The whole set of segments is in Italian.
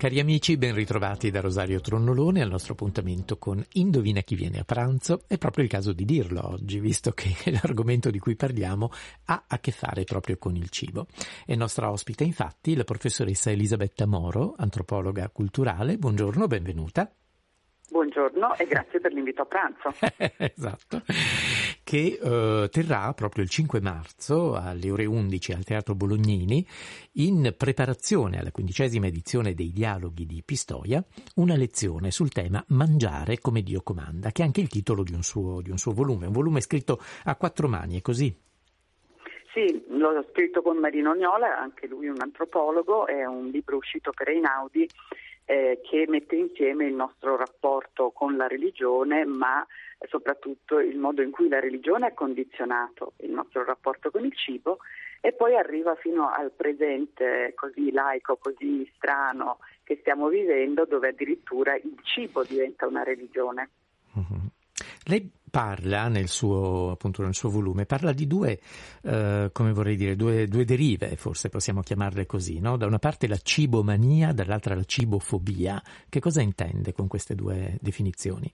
Cari amici, ben ritrovati da Rosario Tronnolone al nostro appuntamento con Indovina chi viene a pranzo. È proprio il caso di dirlo oggi, visto che l'argomento di cui parliamo ha a che fare proprio con il cibo. È nostra ospite, infatti, la professoressa Elisabetta Moro, antropologa culturale. Buongiorno, benvenuta. Buongiorno e grazie per l'invito a pranzo. esatto, che uh, terrà proprio il 5 marzo alle ore 11 al Teatro Bolognini in preparazione alla quindicesima edizione dei Dialoghi di Pistoia una lezione sul tema Mangiare come Dio comanda, che è anche il titolo di un suo, di un suo volume, un volume scritto a quattro mani, è così? Sì, l'ho scritto con Marino Ognola, anche lui un antropologo, è un libro uscito per Einaudi eh, che mette insieme il nostro rapporto con la religione, ma soprattutto il modo in cui la religione ha condizionato il nostro rapporto con il cibo e poi arriva fino al presente così laico, così strano che stiamo vivendo, dove addirittura il cibo diventa una religione. Mm-hmm. Lei parla nel suo, appunto, nel suo volume, parla di due, eh, come vorrei dire, due, due, derive, forse possiamo chiamarle così, no? Da una parte la cibomania, dall'altra la cibofobia. Che cosa intende con queste due definizioni?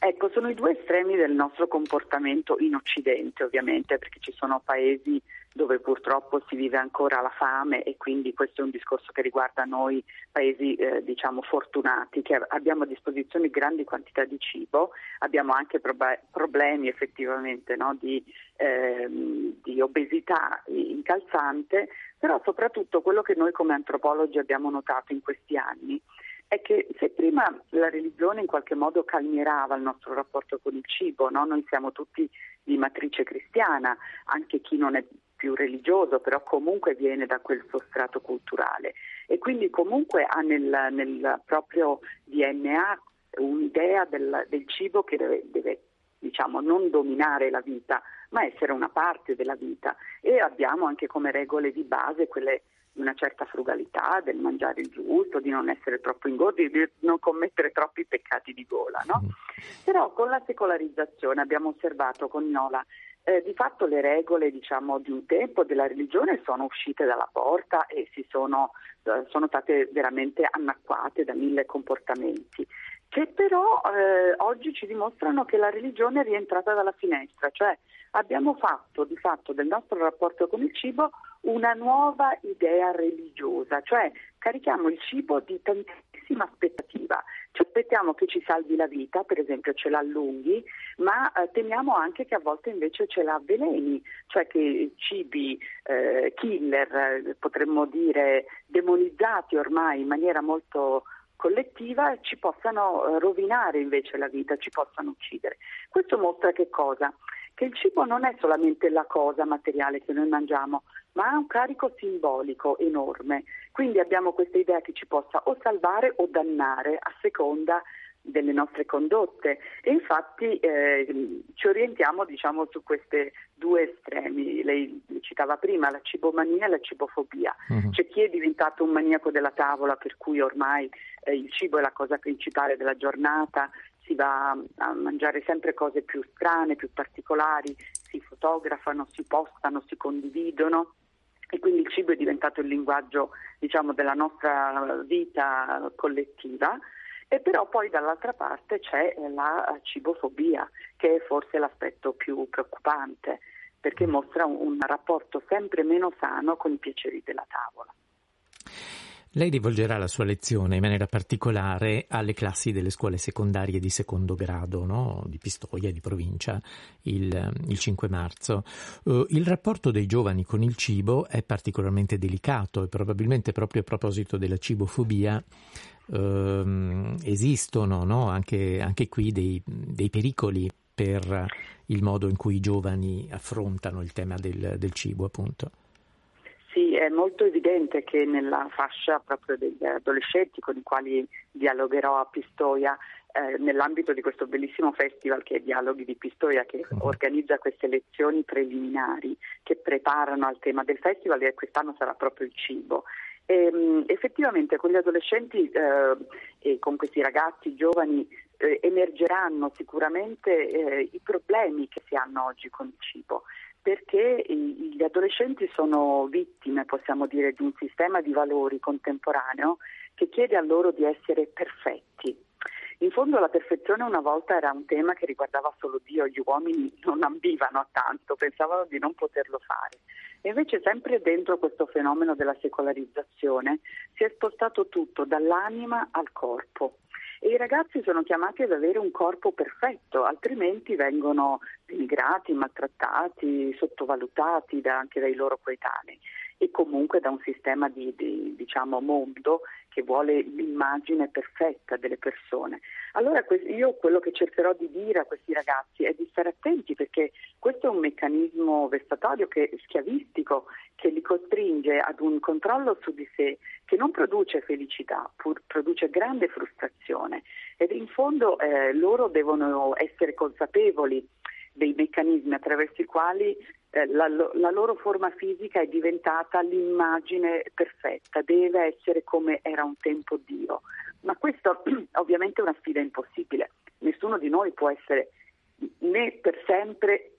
Ecco, sono i due estremi del nostro comportamento in Occidente, ovviamente, perché ci sono paesi dove purtroppo si vive ancora la fame e quindi questo è un discorso che riguarda noi paesi eh, diciamo fortunati che abbiamo a disposizione grandi quantità di cibo, abbiamo anche prob- problemi effettivamente no, di, eh, di obesità incalzante, però soprattutto quello che noi come antropologi abbiamo notato in questi anni è che se prima la religione in qualche modo calmierava il nostro rapporto con il cibo, no? noi siamo tutti di matrice cristiana, anche chi non è più religioso, però comunque viene da quel sostrato culturale e quindi comunque ha nel, nel proprio DNA un'idea del, del cibo che deve, deve diciamo, non dominare la vita, ma essere una parte della vita e abbiamo anche come regole di base quelle una certa frugalità, del mangiare il giusto, di non essere troppo ingordi, di non commettere troppi peccati di gola. No? Mm. Però con la secolarizzazione abbiamo osservato con Nola eh, di fatto le regole diciamo, di un tempo della religione sono uscite dalla porta e sono, eh, sono, state veramente annacquate da mille comportamenti che però eh, oggi ci dimostrano che la religione è rientrata dalla finestra, cioè abbiamo fatto di fatto del nostro rapporto con il cibo una nuova idea religiosa, cioè carichiamo il cibo di tantissima aspettativa, ci aspettiamo che ci salvi la vita, per esempio ce l'allunghi, ma eh, temiamo anche che a volte invece ce la avveleni, cioè che cibi eh, killer, eh, potremmo dire demonizzati ormai in maniera molto collettiva ci possano eh, rovinare invece la vita, ci possano uccidere. Questo mostra che cosa? Che il cibo non è solamente la cosa materiale che noi mangiamo, ma ha un carico simbolico enorme. Quindi abbiamo questa idea che ci possa o salvare o dannare a seconda delle nostre condotte e infatti eh, ci orientiamo diciamo, su questi due estremi. Lei citava prima la cibomania e la cibofobia. Uh-huh. C'è chi è diventato un maniaco della tavola per cui ormai eh, il cibo è la cosa principale della giornata, si va a mangiare sempre cose più strane, più particolari, si fotografano, si postano, si condividono e quindi il cibo è diventato il linguaggio diciamo, della nostra vita collettiva. E però poi dall'altra parte c'è la cibofobia, che è forse l'aspetto più preoccupante, perché mostra un, un rapporto sempre meno sano con i piaceri della tavola. Lei rivolgerà la sua lezione in maniera particolare alle classi delle scuole secondarie di secondo grado, no? di Pistoia, di provincia, il, il 5 marzo. Uh, il rapporto dei giovani con il cibo è particolarmente delicato e probabilmente proprio a proposito della cibofobia uh, esistono no? anche, anche, qui dei, dei pericoli per il modo in cui i giovani affrontano il tema del, del cibo, appunto. È molto evidente che nella fascia proprio degli adolescenti con i quali dialogherò a Pistoia, eh, nell'ambito di questo bellissimo festival che è Dialoghi di Pistoia, che organizza queste lezioni preliminari che preparano al tema del festival e quest'anno sarà proprio il cibo. E, ehm, effettivamente con gli adolescenti eh, e con questi ragazzi giovani eh, emergeranno sicuramente eh, i problemi che si hanno oggi con il cibo perché gli adolescenti sono vittime, possiamo dire, di un sistema di valori contemporaneo che chiede a loro di essere perfetti. In fondo la perfezione una volta era un tema che riguardava solo Dio, gli uomini non ambivano a tanto, pensavano di non poterlo fare. E invece sempre dentro questo fenomeno della secolarizzazione si è spostato tutto dall'anima al corpo e i ragazzi sono chiamati ad avere un corpo perfetto, altrimenti vengono denigrati, maltrattati, sottovalutati da, anche dai loro coetanei e comunque da un sistema di, di diciamo, mondo che vuole l'immagine perfetta delle persone. Allora io quello che cercherò di dire a questi ragazzi è di stare attenti perché questo è un meccanismo vessatorio che, schiavistico che li costringe ad un controllo su di sé che non produce felicità, produce grande frustrazione ed in fondo eh, loro devono essere consapevoli dei meccanismi attraverso i quali eh, la, la, loro forma fisica è diventata l'immagine perfetta, deve essere come era un tempo Dio. Ma questo ovviamente è una sfida impossibile. Nessuno di noi può essere né per sempre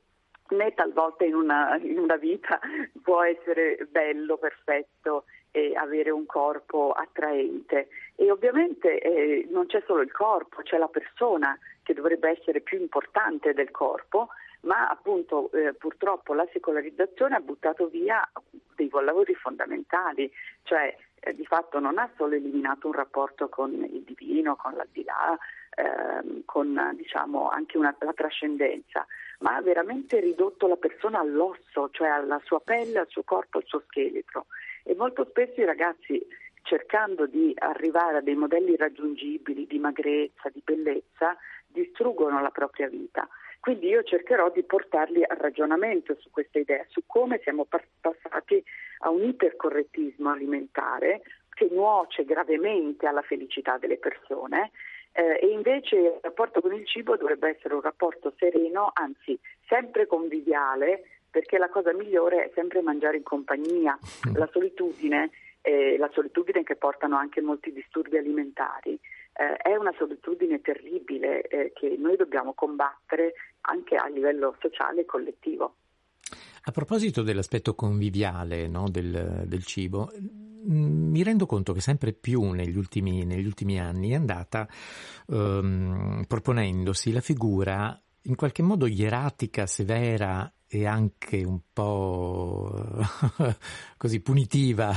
né talvolta in una, in una vita può essere bello, perfetto e avere un corpo attraente. Ovviamente eh, non c'è solo il corpo, c'è la persona che dovrebbe essere più importante del corpo, ma appunto eh, purtroppo la secolarizzazione ha buttato via dei lavori fondamentali, cioè eh, di fatto non ha solo eliminato un rapporto con il divino, con l'aldilà, ehm, con diciamo anche una, la trascendenza, ma ha veramente ridotto la persona all'osso, cioè alla sua pelle, al suo corpo, al suo scheletro. E molto spesso i ragazzi cercando di arrivare a dei modelli raggiungibili di magrezza, di bellezza, distruggono la propria vita. Quindi io cercherò di portarli al ragionamento su questa idea, su come siamo passati a un ipercorrettismo alimentare che nuoce gravemente alla felicità delle persone eh, e invece il rapporto con il cibo dovrebbe essere un rapporto sereno, anzi sempre conviviale, perché la cosa migliore è sempre mangiare in compagnia. Mm. La solitudine, eh, la solitudine che portano anche molti disturbi alimentari, eh, è una solitudine terribile eh, che noi dobbiamo combattere anche a livello sociale e collettivo. A proposito dell'aspetto conviviale no, del, del, cibo, mm, mi rendo conto che sempre più negli ultimi, negli ultimi anni è andata um, proponendosi la figura in qualche modo ieratica, severa e anche un po' così punitiva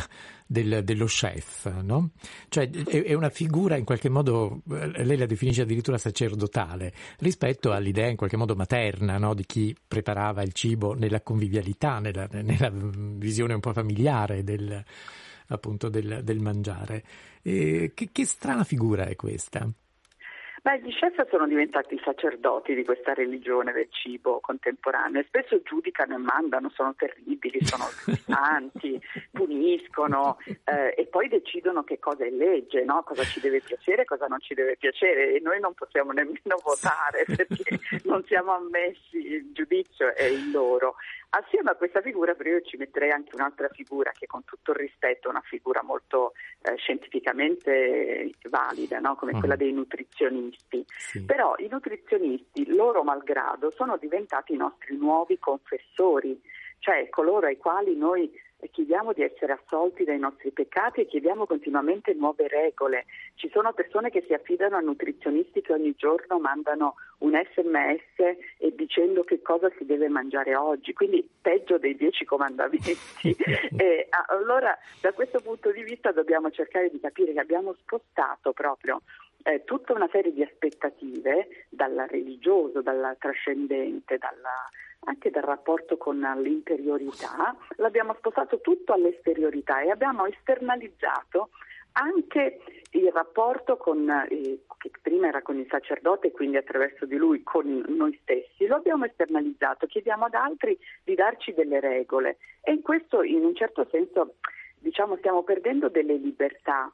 del, dello chef, no? Cioè è, è, una figura in qualche modo, eh, lei la definisce addirittura sacerdotale, rispetto all'idea in qualche modo materna no? di chi preparava il cibo nella convivialità, nella, nella visione un po' familiare del, appunto del, del mangiare. E che, che strana figura è questa? Beh, gli chef sono diventati i sacerdoti di questa religione del cibo contemporaneo e spesso giudicano e mandano, sono terribili, sono santi, puniscono eh, e poi decidono che cosa è legge, no? cosa ci deve piacere e cosa non ci deve piacere e noi non possiamo nemmeno votare perché non siamo ammessi, il giudizio è il loro. Assieme a questa figura però io ci metterei anche un'altra figura che con tutto il rispetto è una figura molto eh, scientificamente valida, no? come uh-huh. quella dei nutrizionisti. Sì. Però i nutrizionisti, loro malgrado, sono diventati i nostri nuovi confessori, cioè coloro ai quali noi e chiediamo di essere assolti dai nostri peccati e chiediamo continuamente nuove regole. Ci sono persone che si affidano a nutrizionisti che ogni giorno mandano un sms e dicendo che cosa si deve mangiare oggi, quindi peggio dei dieci comandamenti. e, allora da questo punto di vista dobbiamo cercare di capire che abbiamo spostato proprio eh, tutta una serie di aspettative dal religioso, dalla trascendente, dalla anche dal rapporto con l'interiorità, l'abbiamo spostato tutto all'esteriorità e abbiamo esternalizzato anche il rapporto con, eh, che prima era con il sacerdote e quindi attraverso di lui con noi stessi, lo abbiamo esternalizzato, chiediamo ad altri di darci delle regole. E in questo in un certo senso diciamo stiamo perdendo delle libertà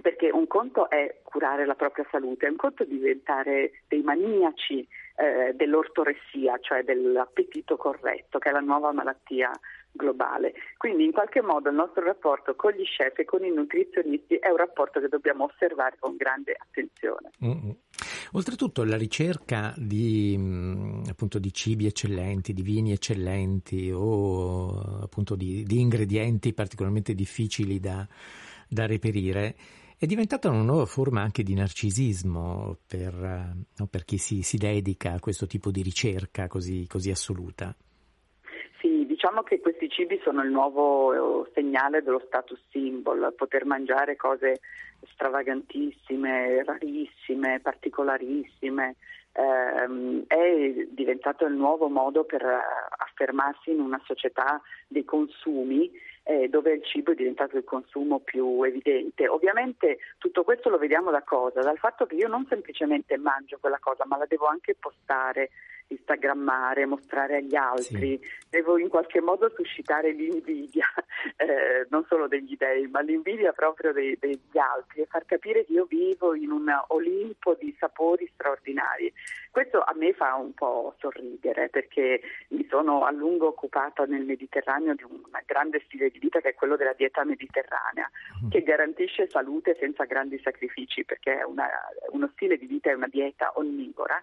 perché un conto è curare la propria salute, un conto è diventare dei maniaci eh, dell'ortoressia, cioè dell'appetito corretto, che è la nuova malattia globale. Quindi in qualche modo il nostro rapporto con gli chef e con i nutrizionisti è un rapporto che dobbiamo osservare con grande attenzione. Mm-hmm. Oltretutto la ricerca di, mm, appunto, di, cibi eccellenti, di vini eccellenti o appunto di, di ingredienti particolarmente difficili da, da, reperire è diventata una nuova forma anche di narcisismo per, no, per chi si, si, dedica a questo tipo di ricerca così, così assoluta. Sì, diciamo che questi cibi sono il nuovo eh, segnale dello status symbol, poter mangiare cose stravagantissime, rarissime, particolarissime, ehm, è diventato il nuovo modo per affermarsi in una società dei consumi eh, dove il cibo è diventato il consumo più evidente. Ovviamente tutto questo lo vediamo da cosa? Dal fatto che io non semplicemente mangio quella cosa, ma la devo anche postare instagrammare, mostrare agli altri, sì. devo in qualche modo suscitare l'invidia, eh, non solo degli dei, ma l'invidia proprio dei, degli altri e far capire che io vivo in un Olimpo di sapori straordinari. Questo a me fa un po' sorridere perché mi sono a lungo occupata nel Mediterraneo di un grande stile di vita che è quello della dieta mediterranea, mm. che garantisce salute senza grandi sacrifici perché è una, uno stile di vita e una dieta onnivora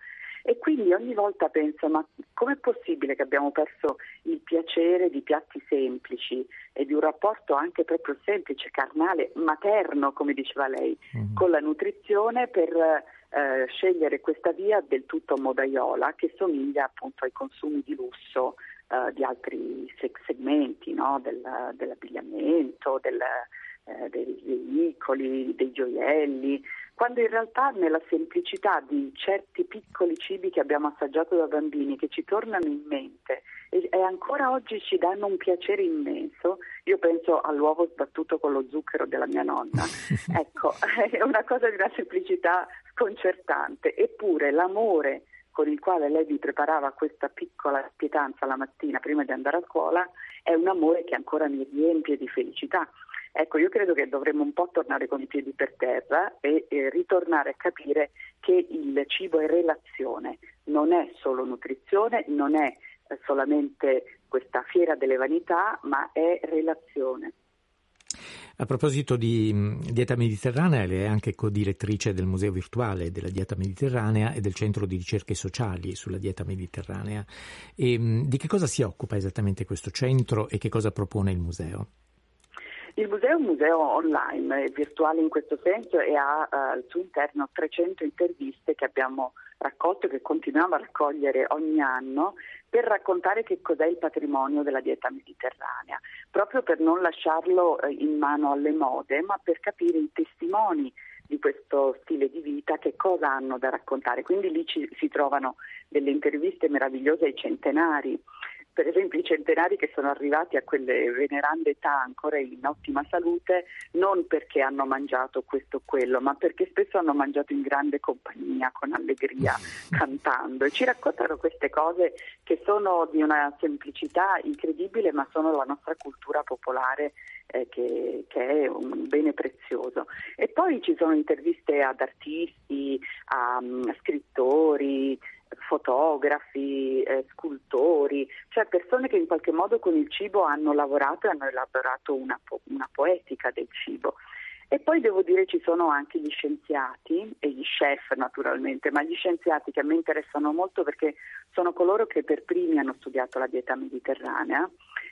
e quindi ogni volta penso, ma com'è possibile che abbiamo perso il piacere di piatti semplici e di un rapporto anche proprio semplice, carnale, materno, come diceva lei, mm-hmm. con la nutrizione per eh, scegliere questa via del tutto modaiola che somiglia appunto ai consumi di lusso eh, di altri segmenti, no? del, dell'abbigliamento, del, eh, dei veicoli, dei gioielli quando in realtà nella semplicità di certi piccoli cibi che abbiamo assaggiato da bambini, che ci tornano in mente e, e ancora oggi ci danno un piacere immenso, io penso all'uovo sbattuto con lo zucchero della mia nonna, ecco, è una cosa di una semplicità sconcertante, eppure l'amore con il quale lei vi preparava questa piccola pietanza la mattina prima di andare a scuola è un amore che ancora mi riempie di felicità Ecco, io credo che dovremmo un po' tornare con i piedi per terra e, e ritornare a capire che il cibo è relazione, non è solo nutrizione, non è eh, solamente questa fiera delle vanità, ma è relazione. A proposito di dieta mediterranea, lei è anche co-direttrice del Museo Virtuale della Dieta Mediterranea e del Centro di Ricerche Sociali sulla Dieta Mediterranea. E, di che cosa si occupa esattamente questo centro e che cosa propone il museo? Il museo è un museo online, è virtuale in questo senso e ha eh, al suo interno 300 interviste che abbiamo raccolto e che continuiamo a raccogliere ogni anno per raccontare che cos'è il patrimonio della dieta mediterranea, proprio per non lasciarlo eh, in mano alle mode, ma per capire i testimoni di questo stile di vita, che cosa hanno da raccontare. Quindi lì ci, si trovano delle interviste meravigliose ai centenari, per esempio i centenari che sono arrivati a quelle venerande età ancora in ottima salute non perché hanno mangiato questo o quello, ma perché spesso hanno mangiato in grande compagnia, con allegria, cantando e ci raccontano queste cose che sono di una semplicità incredibile, ma sono la nostra cultura popolare eh, che, che, è un bene prezioso. E poi ci sono interviste ad artisti, a, um, scrittori, fotografi, eh, scultori, cioè persone che in qualche modo con il cibo hanno lavorato e hanno elaborato una, po- una poetica del cibo. E poi devo dire ci sono anche gli scienziati e gli chef naturalmente, ma gli scienziati che a me interessano molto perché sono coloro che per primi hanno studiato la dieta mediterranea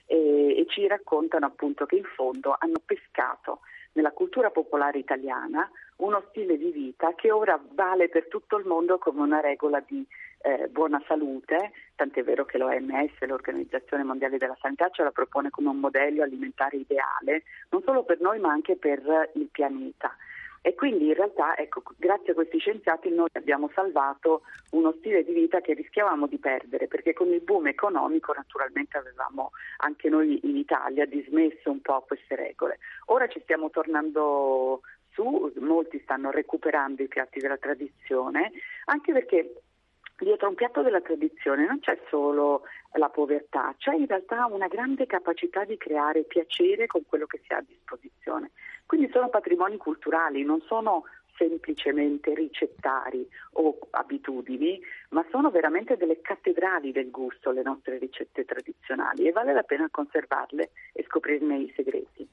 e, e ci raccontano appunto che in fondo hanno pescato nella cultura popolare italiana uno stile di vita che ora vale per tutto il mondo come una regola di eh, buona salute, tant'è vero che l'OMS, l'Organizzazione Mondiale della Sanità, ce la propone come un modello alimentare ideale, non solo per noi ma anche per il pianeta. E quindi in realtà, ecco, grazie a questi scienziati noi abbiamo salvato uno stile di vita che rischiavamo di perdere, perché con il boom economico naturalmente avevamo anche noi in Italia dismesso un po' queste regole. Ora ci stiamo tornando su, molti stanno recuperando i piatti della tradizione, anche perché dietro un piatto della tradizione non c'è solo la povertà, c'è in realtà una grande capacità di creare piacere con quello che si ha a disposizione. Quindi sono patrimoni culturali, non sono semplicemente ricettari o abitudini, ma sono veramente delle cattedrali del gusto le nostre ricette tradizionali e vale la pena conservarle e scoprirne i segreti.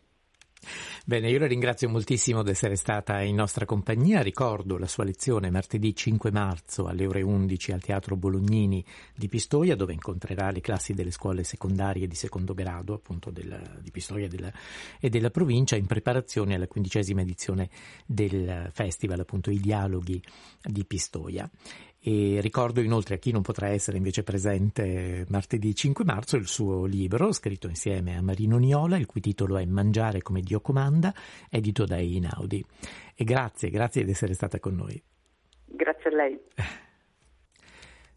Bene, io la ringrazio moltissimo di essere stata in nostra compagnia. Ricordo la sua lezione martedì 5 marzo alle ore 11 al Teatro Bolognini di Pistoia, dove incontrerà le classi delle scuole secondarie di secondo grado, appunto della, di Pistoia della, e della provincia, in preparazione alla quindicesima edizione del festival, appunto i dialoghi di Pistoia. E ricordo inoltre a chi non potrà essere invece presente martedì 5 marzo il suo libro, scritto insieme a Marino Niola, il cui titolo è Mangiare come Dio comanda, edito da Einaudi. E grazie, grazie di essere stata con noi. Grazie a lei.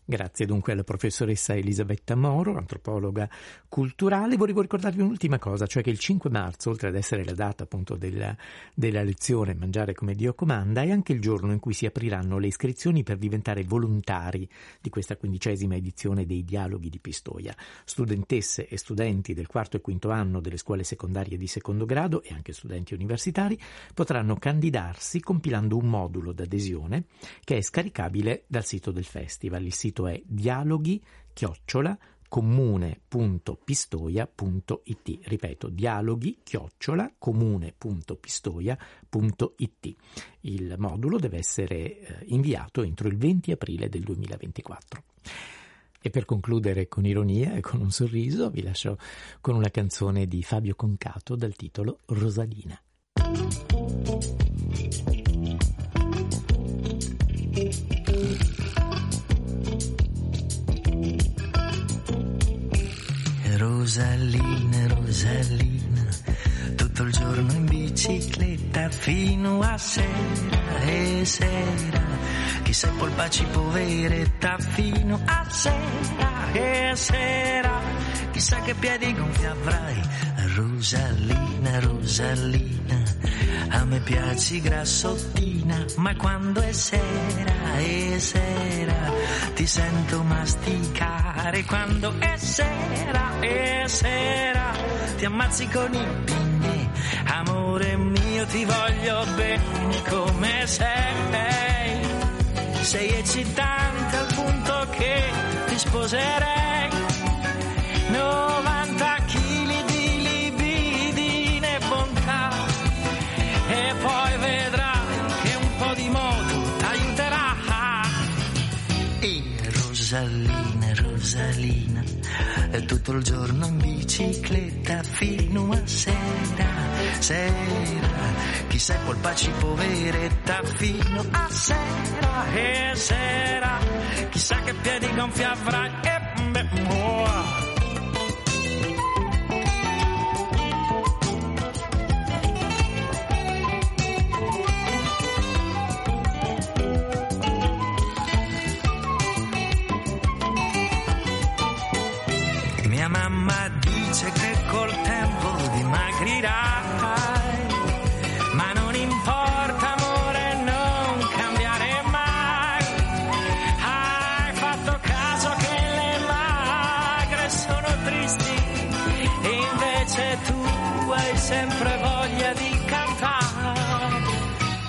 Grazie dunque alla professoressa Elisabetta Moro, antropologa culturale. Volevo ricordarvi un'ultima cosa, cioè che il 5 marzo, oltre ad essere la data appunto della, della, lezione Mangiare come Dio comanda, è anche il giorno in cui si apriranno le iscrizioni per diventare volontari di questa quindicesima edizione dei Dialoghi di Pistoia. Studentesse e studenti del quarto e quinto anno delle scuole secondarie di secondo grado e anche studenti universitari potranno candidarsi compilando un modulo d'adesione che è scaricabile dal sito del festival. Il sito sito è dialoghi chiocciola comune.pistoia.it. Ripeto, dialoghi chiocciola comune.pistoia.it. Il modulo deve essere eh, inviato entro il 20 aprile del 2024. E per concludere con ironia e con un sorriso vi lascio con una canzone di Fabio Concato dal titolo Rosalina. Rosalina, Rosalina, tutto il giorno in bicicletta fino a sera e sera. Chissà polpaci poveretta fino a sera e sera. Chissà che piedi gonfi avrai, Rosalina, Rosalina. A me piaci grassottina, ma quando è sera e sera ti sento masticare. Quando è sera e sera ti ammazzi con i pigni. Amore mio, ti voglio bene come sei. Sei eccitante al punto che ti sposerei. Tutto il giorno in bicicletta fino a sera, sera. Chissà polpaci poveretta fino a sera e sera. Chissà che piedi gonfi avrai e beh, boh. Sempre voglia di cantare.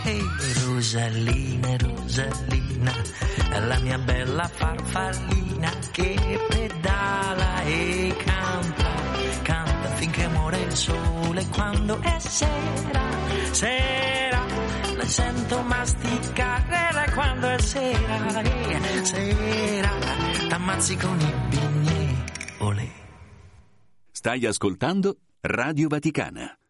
Ehi Rosalina, Rosalina, la mia bella farfallina che pedala e canta, canta finché muore il sole quando è sera, sera, la sento masticare quando è sera, eh, sera, t'ammazzi con i bigni, olè. Stai ascoltando Radio Vaticana.